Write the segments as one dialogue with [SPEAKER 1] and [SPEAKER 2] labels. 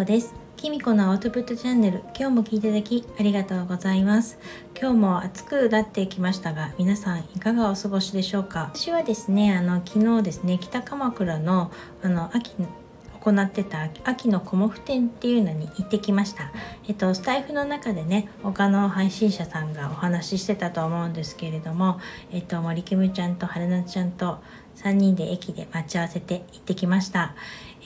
[SPEAKER 1] こです。きみこのアウトプットチャンネル今日も聞いていただきありがとうございます。今日も暑くなってきましたが皆さんいかがお過ごしでしょうか？私はですねあの昨日ですね北鎌倉のあの秋行ってた秋のコモフ展っていうのに行ってきました。えっと、スタイフの中でね、他の配信者さんがお話ししてたと思うんですけれども、えっと、森キムちゃんと春菜ちゃんと3人で駅で待ち合わせて行ってきました。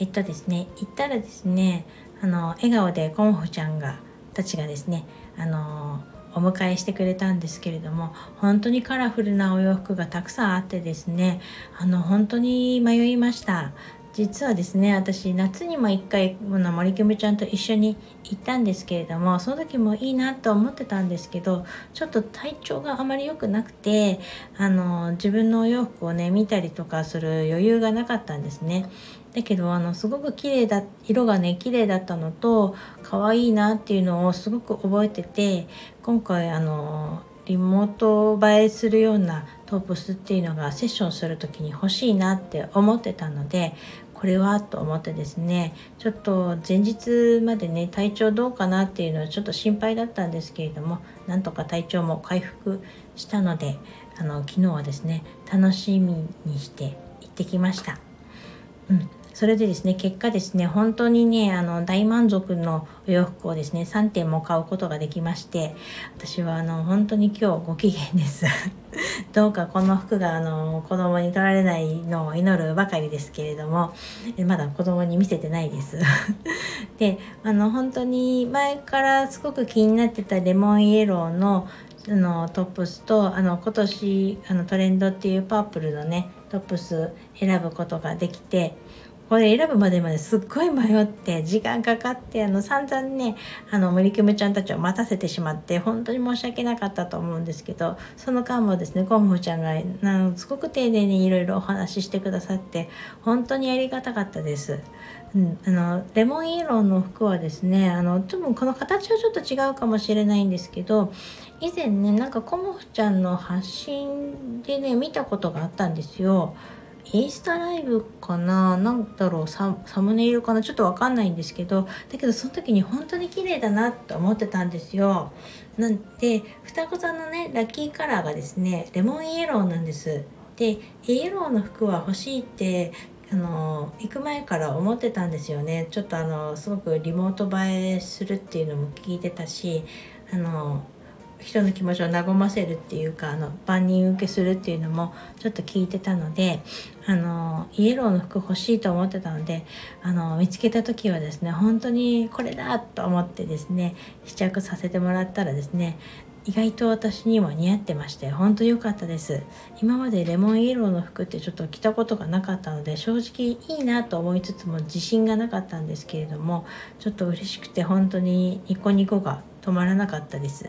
[SPEAKER 1] えっとですね、行ったらですね、あの、笑顔でコンフちゃんが、たちがですね、あの、お迎えしてくれたんですけれども本当にカラフルなお洋服がたくさんあってですねあの本当に迷いました実はですね私夏にも一回の森キムちゃんと一緒に行ったんですけれどもその時もいいなと思ってたんですけどちょっと体調があまり良くなくてあの自分のお洋服をね見たりとかする余裕がなかったんですね。だけどあのすごく綺麗だ色がね綺麗だったのと可愛いなっていうのをすごく覚えてて今回あのリモート映えするようなトップスっていうのがセッションする時に欲しいなって思ってたのでこれはと思ってですねちょっと前日までね体調どうかなっていうのはちょっと心配だったんですけれどもなんとか体調も回復したのであの昨日はですね楽しみにして行ってきました。うんそれでですね、結果ですね、本当にね、あの、大満足のお洋服をですね、3点も買うことができまして、私はあの、本当に今日ご機嫌です。どうかこの服があの、子供に取られないのを祈るばかりですけれども、まだ子供に見せてないです。で、あの、本当に前からすごく気になってたレモンイエローのあのトップスとあの今年あのトレンドっていうパープルのねトップス選ぶことができてこれ選ぶまでまですっごい迷って時間かかってあの散々ねあの森キムちゃんたちを待たせてしまって本当に申し訳なかったと思うんですけどその間もですねコンフちゃんがなんすごく丁寧にいろいろお話ししてくださって本当にありがたかったです。うん、あのレモンイエローの服はですねあの多分この形はちょっと違うかもしれないんですけど以前ねなんかコモフちゃんの発信でね見たことがあったんですよ。インスタライブかな？なんだろう？サムネイルかな？ちょっとわかんないんですけどだけどその時に本当に綺麗だなと思ってたんですよ。なんで双子座のねラッキーカラーがですねレモンイエローなんです。でイエローの服は欲しいってあの行く前から思ってたんですよね。ちょっとあのすごくリモート映えするっていうのも聞いてたしあの人の気持ちを和ませるっていうかあの万人受けするっていうのもちょっと聞いてたのであのイエローの服欲しいと思ってたのであの見つけた時はですね本当にこれだと思ってですね試着させてもらったらですね意外と私にも似合ってまして本当良かったです。今までレモンイエローの服ってちょっと着たことがなかったので正直いいなと思いつつも自信がなかったんですけれどもちょっと嬉しくて本当にニコニコが止まらなかったです。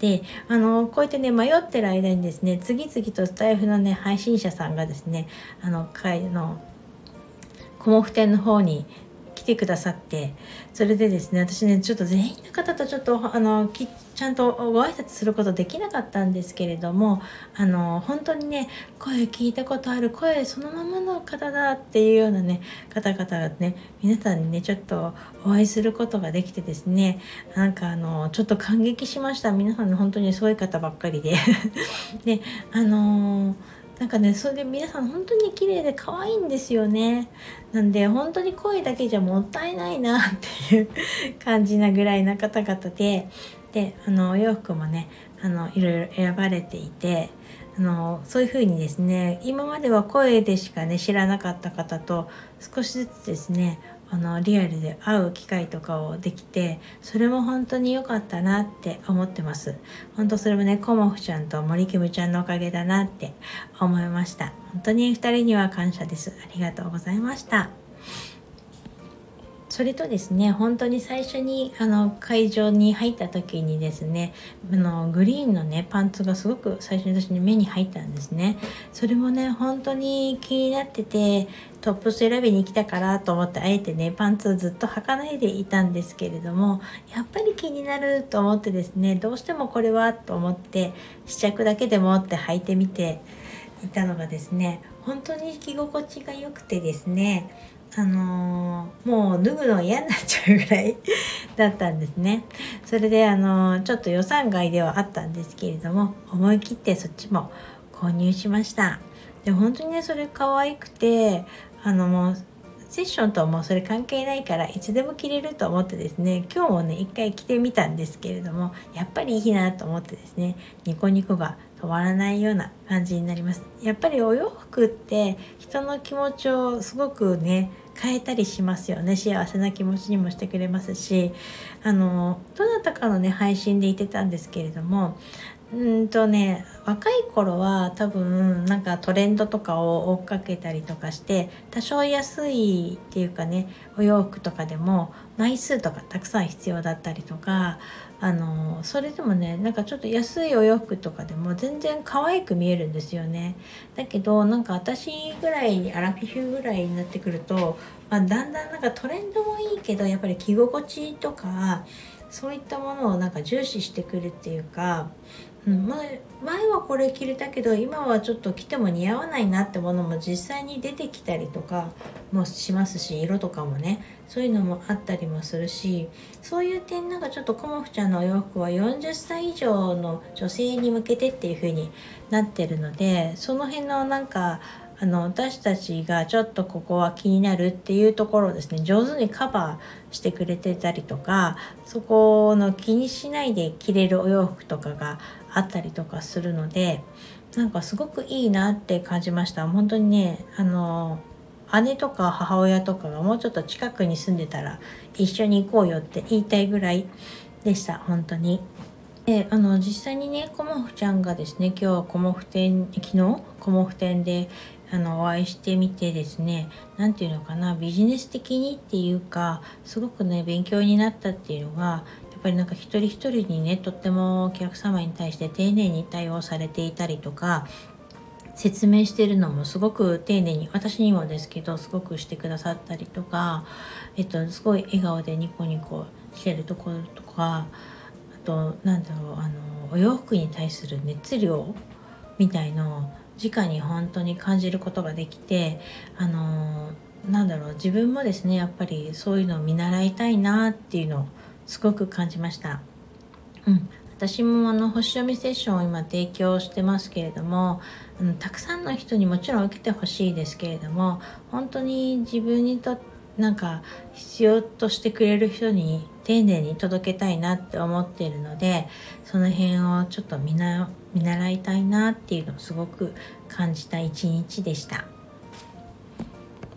[SPEAKER 1] であのこうやってね迷ってる間にですね次々とスタイフのね配信者さんがですねあの会のコモフ店の方に来てくださってそれでですね私ねちょっと全員の方とちょっとあのちゃんとご挨拶することできなかったんですけれどもあの本当にね声聞いたことある声そのままの方だっていうようなね方々がね皆さんにねちょっとお会いすることができてですねなんかあのちょっと感激しました。皆さん本当にすごい方ばっかりで。で あのーなんかねそれで皆さん本当に綺麗で可愛いんですよね。なんで本当に声だけじゃもったいないなっていう感じなぐらいな方々でであのお洋服もねあのいろいろ選ばれていてあのそういう風にですね今までは声でしかね知らなかった方と少しずつですねあのリアルで会う機会とかをできてそれも本当に良かったなって思ってます。本当それもねコモフちゃんと森キムちゃんのおかげだなって思いました。本当に2人には感謝です。ありがとうございました。それとですね本当に最初にあの会場に入った時にですねあのグリーンのねパンツがすごく最初に私に目に入ったんですね。それもね本当に気になっててトップス選びに来たからと思ってあえてねパンツをずっと履かないでいたんですけれどもやっぱり気になると思ってですねどうしてもこれはと思って試着だけでもって履いてみていたのがですね本当に着心地が良くてですねあのー、もう脱ぐの嫌になっちゃうぐらいだったんですね。それであのー、ちょっと予算外ではあったんですけれども思い切ってそっちも購入しました。で本当にねそれ可愛くてあのもうセッションともうそれ関係ないからいつでも着れると思ってですね今日もね一回着てみたんですけれどもやっぱりいいなと思ってですねニコニコが止まらないような感じになります。やっぱりお洋服って人の気持ちをすごくね変えたりしますよね。幸せな気持ちにもしてくれますし。あのどなたかのね配信で言ってたんですけれどもうんとね若い頃は多分なんかトレンドとかを追っかけたりとかして多少安いっていうかねお洋服とかでも枚数とかたくさん必要だったりとかあのそれでもねなんかちょっと安いお洋服とかでも全然可愛く見えるんですよね。だけどなんか私ぐらいアラフィフぐらいになってくると、まあ、だんだんなんかトレンドもいいけどやっぱり着心地とかそういったものをなんか重視してくるっていうか、前前はこれ着れたけど今はちょっと着ても似合わないなってものも実際に出てきたりとかもしますし色とかもね。そういうのもあったりもするしそういう点なんかちょっとコモフちゃんのお洋服は40歳以上の女性に向けてっていう風になってるのでその辺のなんかあの私たちがちょっとここは気になるっていうところをですね上手にカバーしてくれてたりとかそこの気にしないで着れるお洋服とかがあったりとかするのでなんかすごくいいなって感じました本当にねあの姉とか母親とかがもうちょっと近くに住んでたら一緒に行こうよって言いたいぐらいでした本当に。であの実際にねコモフちゃんがですね今日はコモフ店昨日コモフ店であのお会いしてみてですね何て言うのかなビジネス的にっていうかすごくね勉強になったっていうのがぱりなんか一人一人にねとってもお客様に対して丁寧に対応されていたりとか説明してるのもすごく丁寧に私にもですけどすごくしてくださったりとか、えっと、すごい笑顔でニコニコしてるところとかあとなんだろうあのお洋服に対する熱量みたいの直に本当に感じることができてあのなんだろう自分もですねやっぱりそういうのを見習いたいなっていうのをすごく感じました。うん、私もあの星読みセッションを今提供してますけれども、うん、たくさんの人にもちろん受けてほしいですけれども本当に自分にとなんか必要としてくれる人に丁寧に届けたいなって思っているのでその辺をちょっと見習いたいなっていうのをすごく感じた一日でした。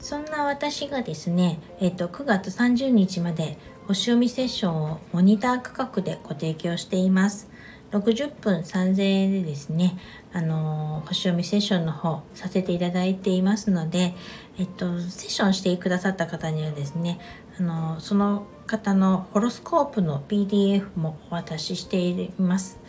[SPEAKER 1] そんな私がですね、えっと、9月30日まで星読みセッションをモニター価格でご提供しています。60分3000円でですね、あの星読みセッションの方させていただいていますので、えっと、セッションしてくださった方にはですね、あのその方のホロスコープの PDF もお渡ししています。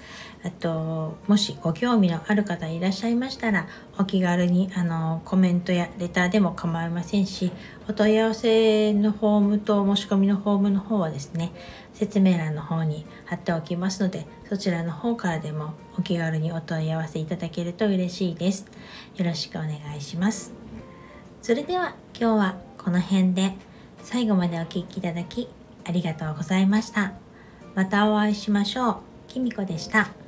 [SPEAKER 1] あともしご興味のある方いらっしゃいましたらお気軽にあのコメントやレターでも構いませんしお問い合わせのフォームと申し込みのフォームの方はですね説明欄の方に貼っておきますのでそちらの方からでもお気軽にお問い合わせいただけると嬉しいです。よろしくお願いします。それでは今日はこの辺で最後までお聴きいただきありがとうございました。またお会いしましょう。きみこでした。